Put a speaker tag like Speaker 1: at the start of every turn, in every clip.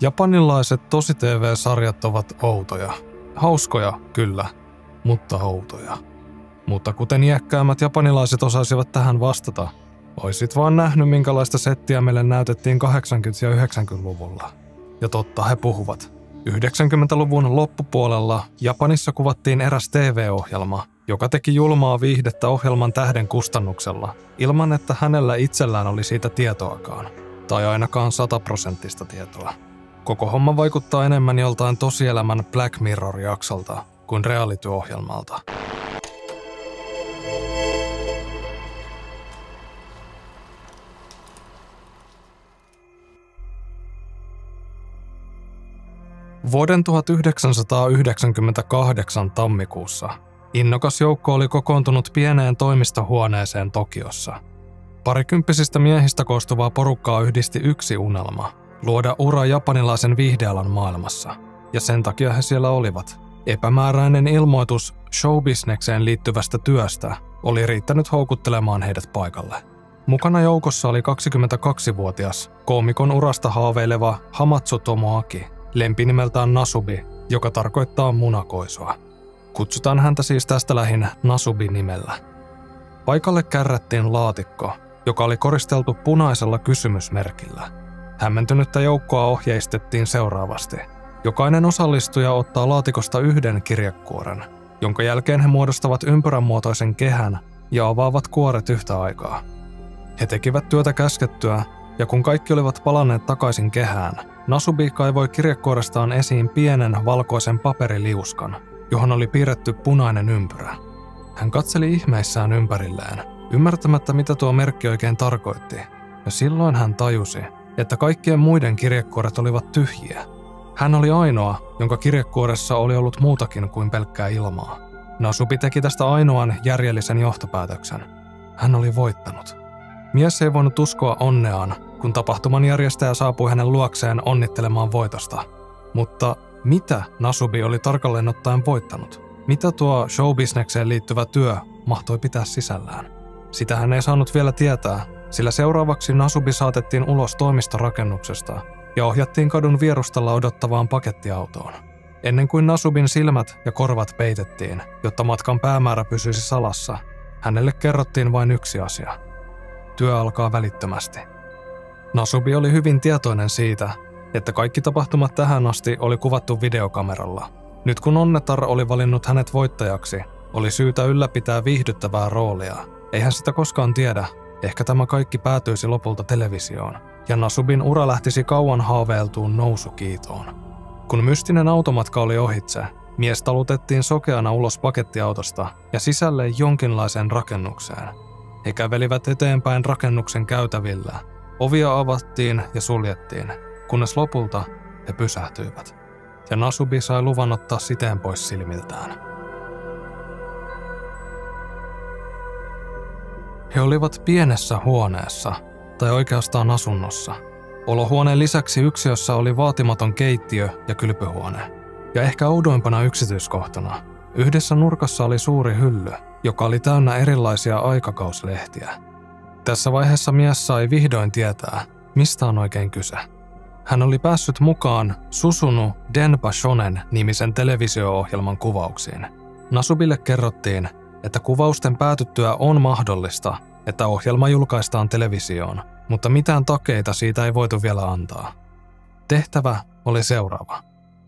Speaker 1: Japanilaiset tosi-TV-sarjat ovat outoja. Hauskoja, kyllä, mutta outoja. Mutta kuten iäkkäämmät japanilaiset osaisivat tähän vastata, oisit vaan nähnyt minkälaista settiä meille näytettiin 80- ja 90-luvulla. Ja totta he puhuvat. 90-luvun loppupuolella Japanissa kuvattiin eräs TV-ohjelma, joka teki julmaa viihdettä ohjelman tähden kustannuksella, ilman että hänellä itsellään oli siitä tietoakaan. Tai ainakaan sataprosenttista tietoa. Koko homma vaikuttaa enemmän joltain tosielämän Black Mirror-jaksolta kuin reality-ohjelmalta. Vuoden 1998 tammikuussa innokas joukko oli kokoontunut pieneen toimistohuoneeseen Tokiossa. Parikymppisistä miehistä koostuvaa porukkaa yhdisti yksi unelma, luoda ura japanilaisen viihdealan maailmassa. Ja sen takia he siellä olivat. Epämääräinen ilmoitus showbisnekseen liittyvästä työstä oli riittänyt houkuttelemaan heidät paikalle. Mukana joukossa oli 22-vuotias, koomikon urasta haaveileva Hamatsu Tomoaki, lempinimeltään Nasubi, joka tarkoittaa munakoisoa. Kutsutaan häntä siis tästä lähin Nasubi-nimellä. Paikalle kärrättiin laatikko, joka oli koristeltu punaisella kysymysmerkillä. Hämmentynyttä joukkoa ohjeistettiin seuraavasti. Jokainen osallistuja ottaa laatikosta yhden kirjekuoren, jonka jälkeen he muodostavat ympyränmuotoisen kehän ja avaavat kuoret yhtä aikaa. He tekivät työtä käskettyä, ja kun kaikki olivat palanneet takaisin kehään, Nasubi kaivoi kirjekuorestaan esiin pienen valkoisen paperiliuskan, johon oli piirretty punainen ympyrä. Hän katseli ihmeissään ympärilleen, ymmärtämättä mitä tuo merkki oikein tarkoitti, ja silloin hän tajusi, että kaikkien muiden kirjekuoret olivat tyhjiä. Hän oli ainoa, jonka kirjekuoressa oli ollut muutakin kuin pelkkää ilmaa. Nasubi teki tästä ainoan järjellisen johtopäätöksen. Hän oli voittanut. Mies ei voinut uskoa onneaan, kun tapahtuman järjestäjä saapui hänen luokseen onnittelemaan voitosta. Mutta mitä Nasubi oli tarkalleen ottaen voittanut? Mitä tuo showbisnekseen liittyvä työ mahtoi pitää sisällään? Sitä hän ei saanut vielä tietää, sillä seuraavaksi Nasubi saatettiin ulos toimistorakennuksesta ja ohjattiin kadun vierustalla odottavaan pakettiautoon. Ennen kuin Nasubin silmät ja korvat peitettiin, jotta matkan päämäärä pysyisi salassa, hänelle kerrottiin vain yksi asia. Työ alkaa välittömästi. Nasubi oli hyvin tietoinen siitä, että kaikki tapahtumat tähän asti oli kuvattu videokameralla. Nyt kun Onnetar oli valinnut hänet voittajaksi, oli syytä ylläpitää viihdyttävää roolia. Eihän sitä koskaan tiedä, ehkä tämä kaikki päätyisi lopulta televisioon, ja Nasubin ura lähtisi kauan haaveiltuun nousukiitoon. Kun mystinen automatka oli ohitse, mies talutettiin sokeana ulos pakettiautosta ja sisälle jonkinlaiseen rakennukseen. He kävelivät eteenpäin rakennuksen käytävillä. Ovia avattiin ja suljettiin, kunnes lopulta he pysähtyivät. Ja Nasubi sai luvan ottaa siteen pois silmiltään. He olivat pienessä huoneessa, tai oikeastaan asunnossa. Olohuoneen lisäksi yksiössä oli vaatimaton keittiö ja kylpyhuone. Ja ehkä oudoimpana yksityiskohtana, yhdessä nurkassa oli suuri hylly, joka oli täynnä erilaisia aikakauslehtiä. Tässä vaiheessa mies sai vihdoin tietää, mistä on oikein kyse. Hän oli päässyt mukaan Susunu Denpa Shonen nimisen televisio-ohjelman kuvauksiin. Nasubille kerrottiin, että kuvausten päätyttyä on mahdollista, että ohjelma julkaistaan televisioon, mutta mitään takeita siitä ei voitu vielä antaa. Tehtävä oli seuraava.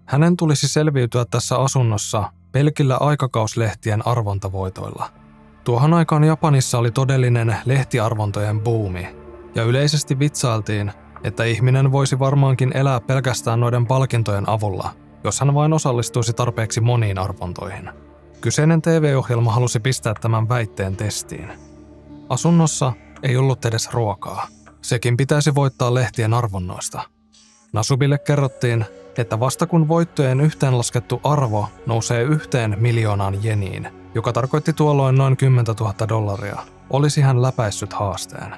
Speaker 1: Hänen tulisi selviytyä tässä asunnossa pelkillä aikakauslehtien arvontavoitoilla. Tuohon aikaan Japanissa oli todellinen lehtiarvontojen buumi, ja yleisesti vitsailtiin, että ihminen voisi varmaankin elää pelkästään noiden palkintojen avulla, jos hän vain osallistuisi tarpeeksi moniin arvontoihin. Kyseinen TV-ohjelma halusi pistää tämän väitteen testiin. Asunnossa ei ollut edes ruokaa. Sekin pitäisi voittaa lehtien arvonnoista. Nasubille kerrottiin, että vasta kun voittojen yhteenlaskettu arvo nousee yhteen miljoonaan jeniin, joka tarkoitti tuolloin noin 10 000 dollaria, olisi hän läpäissyt haasteen.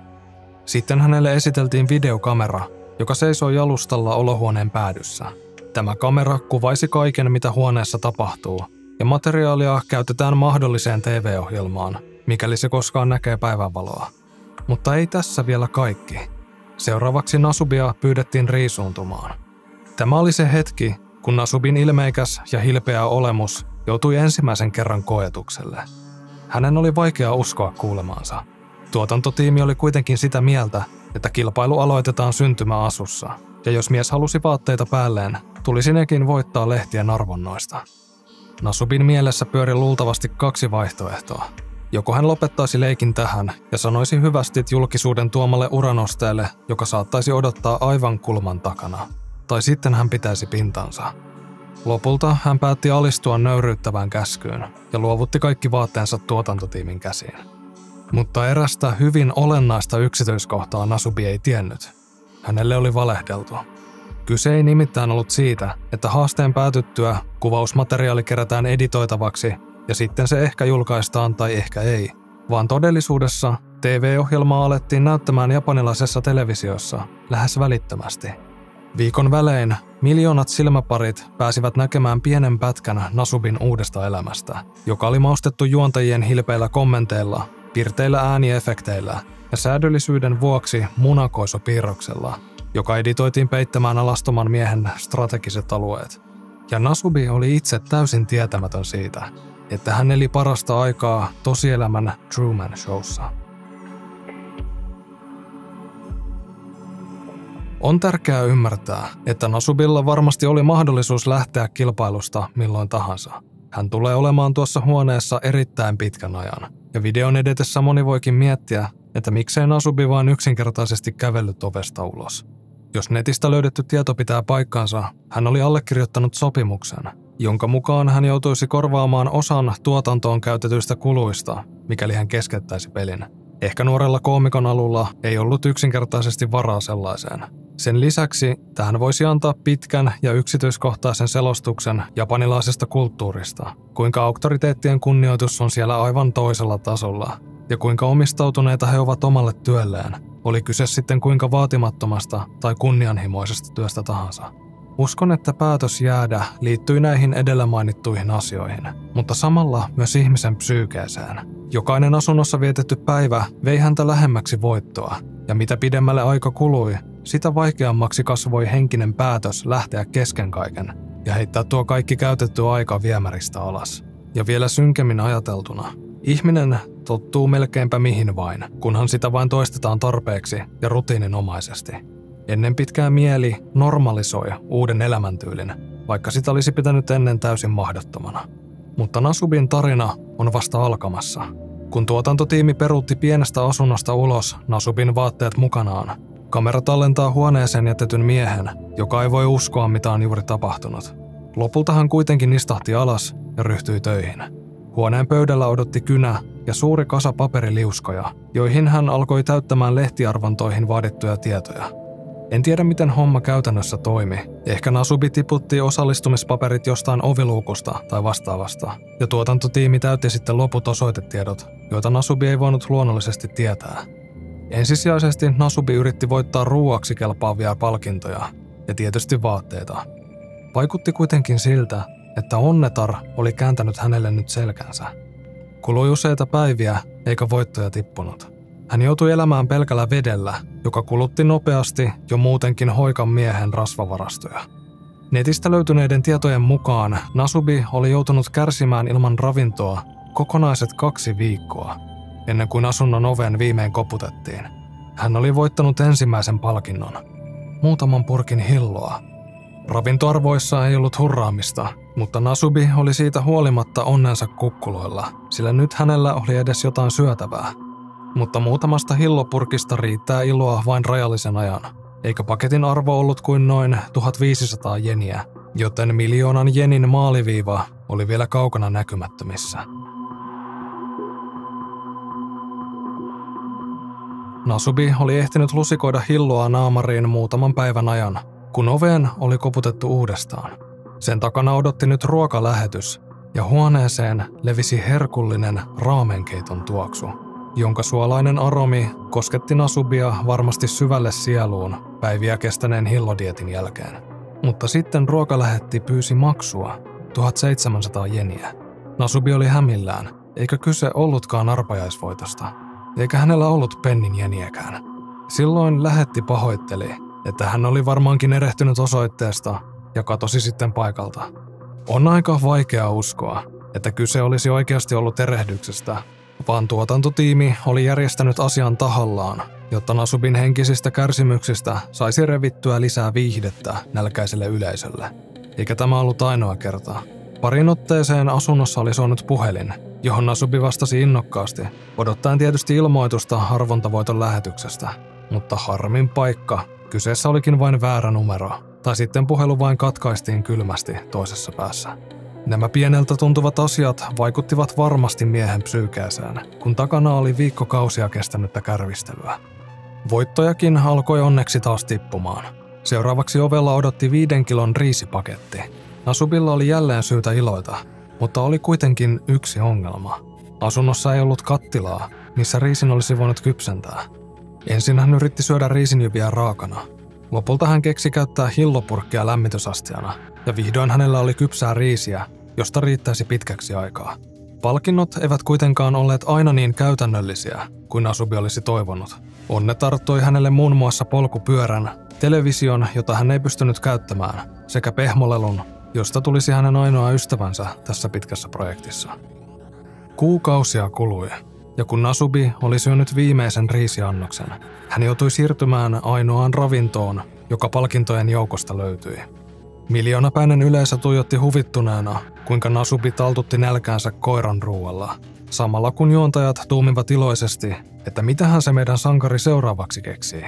Speaker 1: Sitten hänelle esiteltiin videokamera, joka seisoi jalustalla olohuoneen päädyssä. Tämä kamera kuvaisi kaiken, mitä huoneessa tapahtuu, ja materiaalia käytetään mahdolliseen TV-ohjelmaan, mikäli se koskaan näkee päivänvaloa. Mutta ei tässä vielä kaikki. Seuraavaksi Nasubia pyydettiin riisuuntumaan. Tämä oli se hetki, kun Nasubin ilmeikäs ja hilpeä olemus joutui ensimmäisen kerran koetukselle. Hänen oli vaikea uskoa kuulemaansa. Tuotantotiimi oli kuitenkin sitä mieltä, että kilpailu aloitetaan syntymäasussa, ja jos mies halusi vaatteita päälleen, tulisi nekin voittaa lehtien arvonnoista. Nasubin mielessä pyöri luultavasti kaksi vaihtoehtoa. Joko hän lopettaisi leikin tähän ja sanoisi hyvästit julkisuuden tuomalle uranosteelle, joka saattaisi odottaa aivan kulman takana, tai sitten hän pitäisi pintansa. Lopulta hän päätti alistua nöyryyttävään käskyyn ja luovutti kaikki vaatteensa tuotantotiimin käsiin. Mutta erästä hyvin olennaista yksityiskohtaa Nasubi ei tiennyt. Hänelle oli valehdeltu. Kyse ei nimittäin ollut siitä, että haasteen päätyttyä kuvausmateriaali kerätään editoitavaksi ja sitten se ehkä julkaistaan tai ehkä ei, vaan todellisuudessa TV-ohjelmaa alettiin näyttämään japanilaisessa televisiossa lähes välittömästi. Viikon välein miljoonat silmäparit pääsivät näkemään pienen pätkän Nasubin uudesta elämästä, joka oli maustettu juontajien hilpeillä kommenteilla, pirteillä ääniefekteillä ja säädöllisyyden vuoksi munakoisopiirroksella, joka editoitiin peittämään alastoman miehen strategiset alueet. Ja Nasubi oli itse täysin tietämätön siitä, että hän eli parasta aikaa tosielämän Truman Showssa. On tärkeää ymmärtää, että Nasubilla varmasti oli mahdollisuus lähteä kilpailusta milloin tahansa. Hän tulee olemaan tuossa huoneessa erittäin pitkän ajan, ja videon edetessä moni voikin miettiä, että miksei Nasubi vain yksinkertaisesti kävellyt ovesta ulos. Jos netistä löydetty tieto pitää paikkansa, hän oli allekirjoittanut sopimuksen, jonka mukaan hän joutuisi korvaamaan osan tuotantoon käytetyistä kuluista, mikäli hän keskettäisi pelin. Ehkä nuorella koomikon alulla ei ollut yksinkertaisesti varaa sellaiseen. Sen lisäksi tähän voisi antaa pitkän ja yksityiskohtaisen selostuksen japanilaisesta kulttuurista, kuinka auktoriteettien kunnioitus on siellä aivan toisella tasolla, ja kuinka omistautuneita he ovat omalle työlleen, oli kyse sitten kuinka vaatimattomasta tai kunnianhimoisesta työstä tahansa. Uskon, että päätös jäädä liittyy näihin edellä mainittuihin asioihin, mutta samalla myös ihmisen psyykeeseen. Jokainen asunnossa vietetty päivä vei häntä lähemmäksi voittoa, ja mitä pidemmälle aika kului, sitä vaikeammaksi kasvoi henkinen päätös lähteä kesken kaiken ja heittää tuo kaikki käytetty aika viemäristä alas. Ja vielä synkemmin ajateltuna, ihminen tottuu melkeinpä mihin vain, kunhan sitä vain toistetaan tarpeeksi ja rutiininomaisesti. Ennen pitkää mieli normalisoi uuden elämäntyylin, vaikka sitä olisi pitänyt ennen täysin mahdottomana. Mutta Nasubin tarina on vasta alkamassa. Kun tuotantotiimi peruutti pienestä asunnosta ulos Nasubin vaatteet mukanaan, kamera tallentaa huoneeseen jätetyn miehen, joka ei voi uskoa mitä on juuri tapahtunut. Lopulta hän kuitenkin istahti alas ja ryhtyi töihin. Huoneen pöydällä odotti kynä ja suuri kasa paperiliuskoja, joihin hän alkoi täyttämään lehtiarvontoihin vaadittuja tietoja. En tiedä miten homma käytännössä toimi. Ehkä Nasubi tiputti osallistumispaperit jostain oviluukusta tai vastaavasta, ja tuotantotiimi täytti sitten loput osoitetiedot, joita Nasubi ei voinut luonnollisesti tietää. Ensisijaisesti Nasubi yritti voittaa ruuaksi kelpaavia palkintoja, ja tietysti vaatteita. Vaikutti kuitenkin siltä, että Onnetar oli kääntänyt hänelle nyt selkänsä. Kului useita päiviä, eikä voittoja tippunut. Hän joutui elämään pelkällä vedellä, joka kulutti nopeasti jo muutenkin hoikan miehen rasvavarastoja. Netistä löytyneiden tietojen mukaan Nasubi oli joutunut kärsimään ilman ravintoa kokonaiset kaksi viikkoa, ennen kuin asunnon oven viimein koputettiin. Hän oli voittanut ensimmäisen palkinnon, muutaman purkin hilloa. Ravintoarvoissa ei ollut hurraamista, mutta Nasubi oli siitä huolimatta onnensa kukkuloilla, sillä nyt hänellä oli edes jotain syötävää – mutta muutamasta hillopurkista riittää iloa vain rajallisen ajan, eikä paketin arvo ollut kuin noin 1500 jeniä, joten miljoonan jenin maaliviiva oli vielä kaukana näkymättömissä. Nasubi oli ehtinyt lusikoida hilloa naamariin muutaman päivän ajan, kun oveen oli koputettu uudestaan. Sen takana odotti nyt ruokalähetys, ja huoneeseen levisi herkullinen raamenkeiton tuoksu jonka suolainen aromi kosketti Nasubia varmasti syvälle sieluun päiviä kestäneen hillodietin jälkeen. Mutta sitten ruokalähetti pyysi maksua, 1700 jeniä. Nasubi oli hämillään, eikä kyse ollutkaan arpajaisvoitosta, eikä hänellä ollut pennin jeniäkään. Silloin lähetti pahoitteli, että hän oli varmaankin erehtynyt osoitteesta ja katosi sitten paikalta. On aika vaikea uskoa, että kyse olisi oikeasti ollut erehdyksestä, vaan tuotantotiimi oli järjestänyt asian tahallaan, jotta Nasubin henkisistä kärsimyksistä saisi revittyä lisää viihdettä nälkäiselle yleisölle. Eikä tämä ollut ainoa kerta. Parin otteeseen asunnossa oli soinut puhelin, johon Nasubi vastasi innokkaasti, odottaen tietysti ilmoitusta arvontavoiton lähetyksestä. Mutta harmin paikka, kyseessä olikin vain väärä numero, tai sitten puhelu vain katkaistiin kylmästi toisessa päässä. Nämä pieneltä tuntuvat asiat vaikuttivat varmasti miehen psyykeeseen, kun takana oli viikkokausia kestänyttä kärvistelyä. Voittojakin alkoi onneksi taas tippumaan. Seuraavaksi ovella odotti viiden kilon riisipaketti. Nasubilla oli jälleen syytä iloita, mutta oli kuitenkin yksi ongelma. Asunnossa ei ollut kattilaa, missä riisin olisi voinut kypsentää. Ensin hän yritti syödä riisinjyviä raakana. Lopulta hän keksi käyttää hillopurkkia lämmitysastiana, ja vihdoin hänellä oli kypsää riisiä, josta riittäisi pitkäksi aikaa. Palkinnot eivät kuitenkaan olleet aina niin käytännöllisiä kuin Asubi olisi toivonut. Onne tarttui hänelle muun muassa polkupyörän, television, jota hän ei pystynyt käyttämään, sekä pehmolelun, josta tulisi hänen ainoa ystävänsä tässä pitkässä projektissa. Kuukausia kului, ja kun Nasubi oli syönyt viimeisen riisiannoksen, hän joutui siirtymään ainoaan ravintoon, joka palkintojen joukosta löytyi. Miljoonapäinen yleisö tuijotti huvittuneena, kuinka Nasubi taltutti nälkäänsä koiran ruualla, samalla kun juontajat tuumivat iloisesti, että mitähän se meidän sankari seuraavaksi keksii.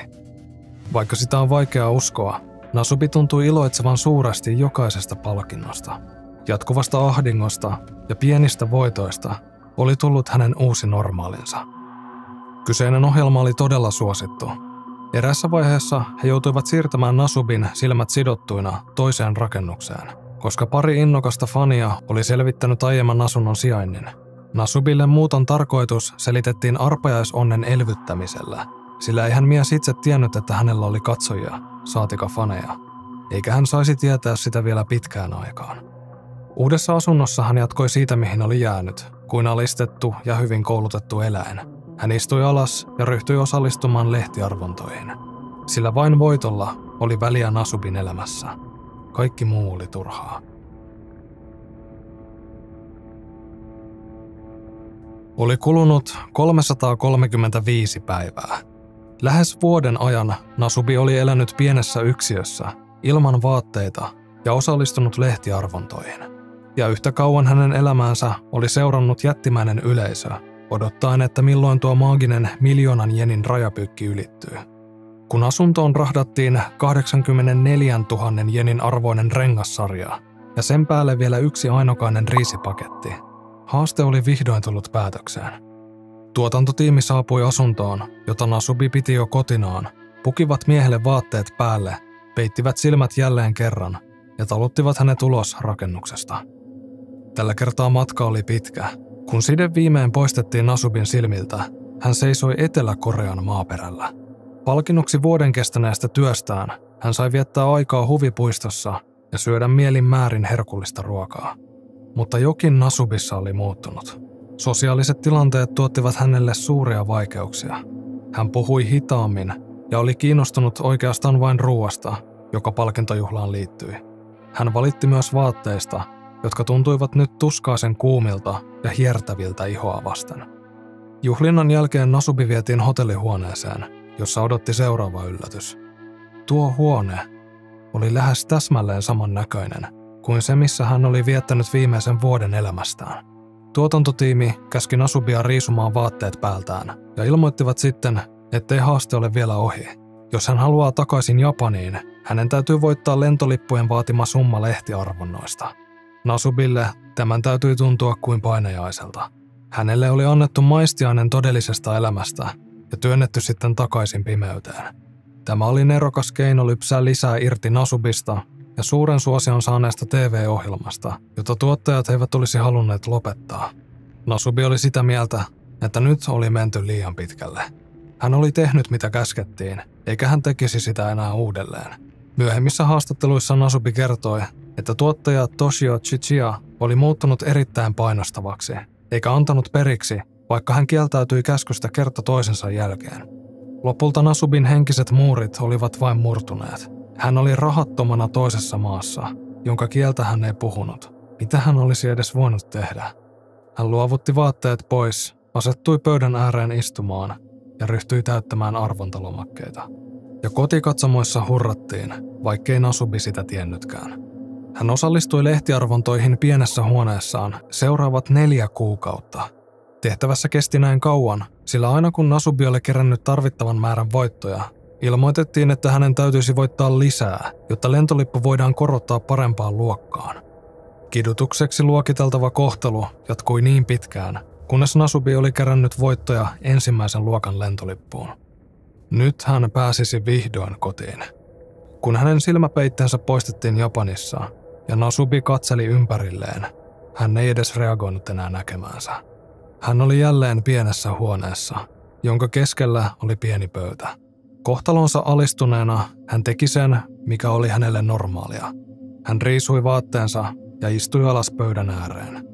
Speaker 1: Vaikka sitä on vaikea uskoa, Nasubi tuntui iloitsevan suuresti jokaisesta palkinnosta. Jatkuvasta ahdingosta ja pienistä voitoista oli tullut hänen uusi normaalinsa. Kyseinen ohjelma oli todella suosittu. Erässä vaiheessa he joutuivat siirtämään Nasubin silmät sidottuina toiseen rakennukseen, koska pari innokasta fania oli selvittänyt aiemman asunnon sijainnin. Nasubille muuton tarkoitus selitettiin arpajaisonnen elvyttämisellä, sillä ei hän mies itse tiennyt, että hänellä oli katsojia, saatika faneja, eikä hän saisi tietää sitä vielä pitkään aikaan. Uudessa asunnossa hän jatkoi siitä, mihin oli jäänyt, kuin alistettu ja hyvin koulutettu eläin. Hän istui alas ja ryhtyi osallistumaan lehtiarvontoihin. Sillä vain voitolla oli väliä Nasubin elämässä. Kaikki muu oli turhaa. Oli kulunut 335 päivää. Lähes vuoden ajan Nasubi oli elänyt pienessä yksiössä, ilman vaatteita ja osallistunut lehtiarvontoihin. Ja yhtä kauan hänen elämäänsä oli seurannut jättimäinen yleisö, odottaen, että milloin tuo maaginen miljoonan jenin rajapyykki ylittyy. Kun asuntoon rahdattiin 84 000 jenin arvoinen rengassarja ja sen päälle vielä yksi ainokainen riisipaketti, haaste oli vihdoin tullut päätökseen. Tuotantotiimi saapui asuntoon, jota Nasubi piti jo kotinaan, pukivat miehelle vaatteet päälle, peittivät silmät jälleen kerran ja taluttivat hänet ulos rakennuksesta. Tällä kertaa matka oli pitkä. Kun side viimein poistettiin Nasubin silmiltä, hän seisoi Etelä-Korean maaperällä. Palkinnoksi vuoden kestäneestä työstään hän sai viettää aikaa huvipuistossa ja syödä mielin määrin herkullista ruokaa. Mutta jokin Nasubissa oli muuttunut. Sosiaaliset tilanteet tuottivat hänelle suuria vaikeuksia. Hän puhui hitaammin ja oli kiinnostunut oikeastaan vain ruuasta, joka palkintojuhlaan liittyi. Hän valitti myös vaatteista, jotka tuntuivat nyt tuskaisen kuumilta ja hiertäviltä ihoa vasten. Juhlinnan jälkeen Nasubi vietiin hotellihuoneeseen, jossa odotti seuraava yllätys. Tuo huone oli lähes täsmälleen saman näköinen kuin se, missä hän oli viettänyt viimeisen vuoden elämästään. Tuotantotiimi käski Nasubia riisumaan vaatteet päältään ja ilmoittivat sitten, ettei haaste ole vielä ohi. Jos hän haluaa takaisin Japaniin, hänen täytyy voittaa lentolippujen vaatima summa lehtiarvonnoista. Nasubille tämän täytyi tuntua kuin painajaiselta. Hänelle oli annettu maistiainen todellisesta elämästä ja työnnetty sitten takaisin pimeyteen. Tämä oli nerokas keino lypsää lisää irti Nasubista ja suuren suosion saaneesta TV-ohjelmasta, jota tuottajat eivät olisi halunneet lopettaa. Nasubi oli sitä mieltä, että nyt oli menty liian pitkälle. Hän oli tehnyt mitä käskettiin, eikä hän tekisi sitä enää uudelleen. Myöhemmissä haastatteluissa Nasubi kertoi, että tuottaja Toshio Chichia oli muuttunut erittäin painostavaksi, eikä antanut periksi, vaikka hän kieltäytyi käskystä kerta toisensa jälkeen. Lopulta Nasubin henkiset muurit olivat vain murtuneet. Hän oli rahattomana toisessa maassa, jonka kieltä hän ei puhunut. Mitä hän olisi edes voinut tehdä? Hän luovutti vaatteet pois, asettui pöydän ääreen istumaan ja ryhtyi täyttämään arvontalomakkeita. Ja kotikatsomoissa hurrattiin, vaikkei Nasubi sitä tiennytkään. Hän osallistui lehtiarvontoihin pienessä huoneessaan seuraavat neljä kuukautta. Tehtävässä kesti näin kauan, sillä aina kun Nasubi oli kerännyt tarvittavan määrän voittoja, ilmoitettiin, että hänen täytyisi voittaa lisää, jotta lentolippu voidaan korottaa parempaan luokkaan. Kidutukseksi luokiteltava kohtelu jatkui niin pitkään, kunnes Nasubi oli kerännyt voittoja ensimmäisen luokan lentolippuun. Nyt hän pääsisi vihdoin kotiin. Kun hänen silmäpeitteensä poistettiin Japanissa ja Nasubi katseli ympärilleen, hän ei edes reagoinut enää näkemäänsä. Hän oli jälleen pienessä huoneessa, jonka keskellä oli pieni pöytä. Kohtalonsa alistuneena hän teki sen, mikä oli hänelle normaalia. Hän riisui vaatteensa ja istui alas pöydän ääreen.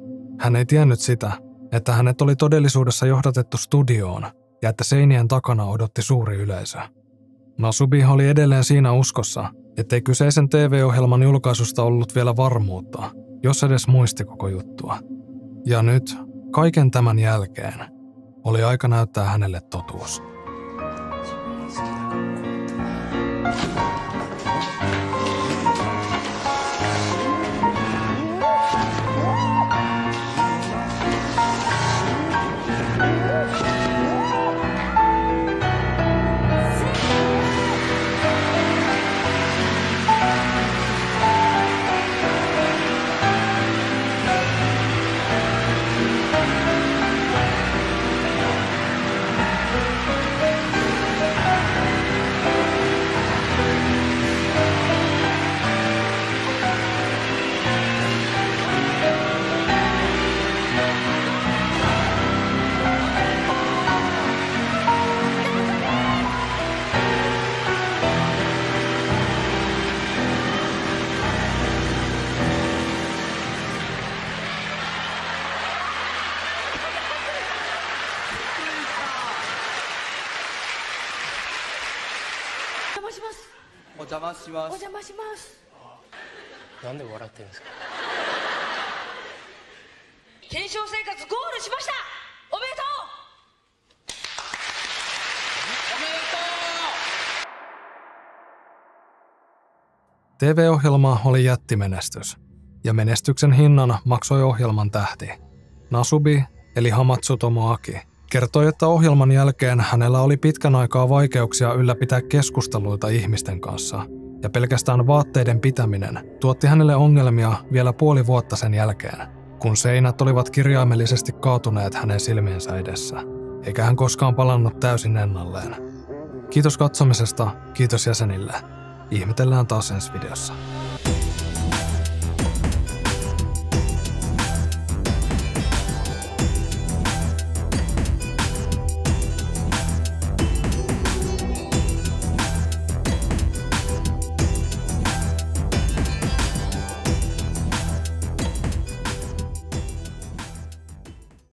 Speaker 1: Hän ei tiennyt sitä, että hänet oli todellisuudessa johdatettu studioon ja että seinien takana odotti suuri yleisö. Nasubi oli edelleen siinä uskossa, ettei kyseisen TV-ohjelman julkaisusta ollut vielä varmuutta, jos edes muisti koko juttua. Ja nyt, kaiken tämän jälkeen, oli aika näyttää hänelle totuus.
Speaker 2: 魔しますお邪魔します邪魔しますなんで笑ってるんですか検証生活ゴールしましたおめでと
Speaker 1: TV-ohjelma oli jättimenestys, ja menestyksen hinnan maksoi ohjelman tähti. Nasubi eli Hamatsu Tomoaki – kertoi, että ohjelman jälkeen hänellä oli pitkän aikaa vaikeuksia ylläpitää keskusteluita ihmisten kanssa, ja pelkästään vaatteiden pitäminen tuotti hänelle ongelmia vielä puoli vuotta sen jälkeen, kun seinät olivat kirjaimellisesti kaatuneet hänen silmiensä edessä, eikä hän koskaan palannut täysin ennalleen. Kiitos katsomisesta, kiitos jäsenille. Ihmetellään taas ensi videossa.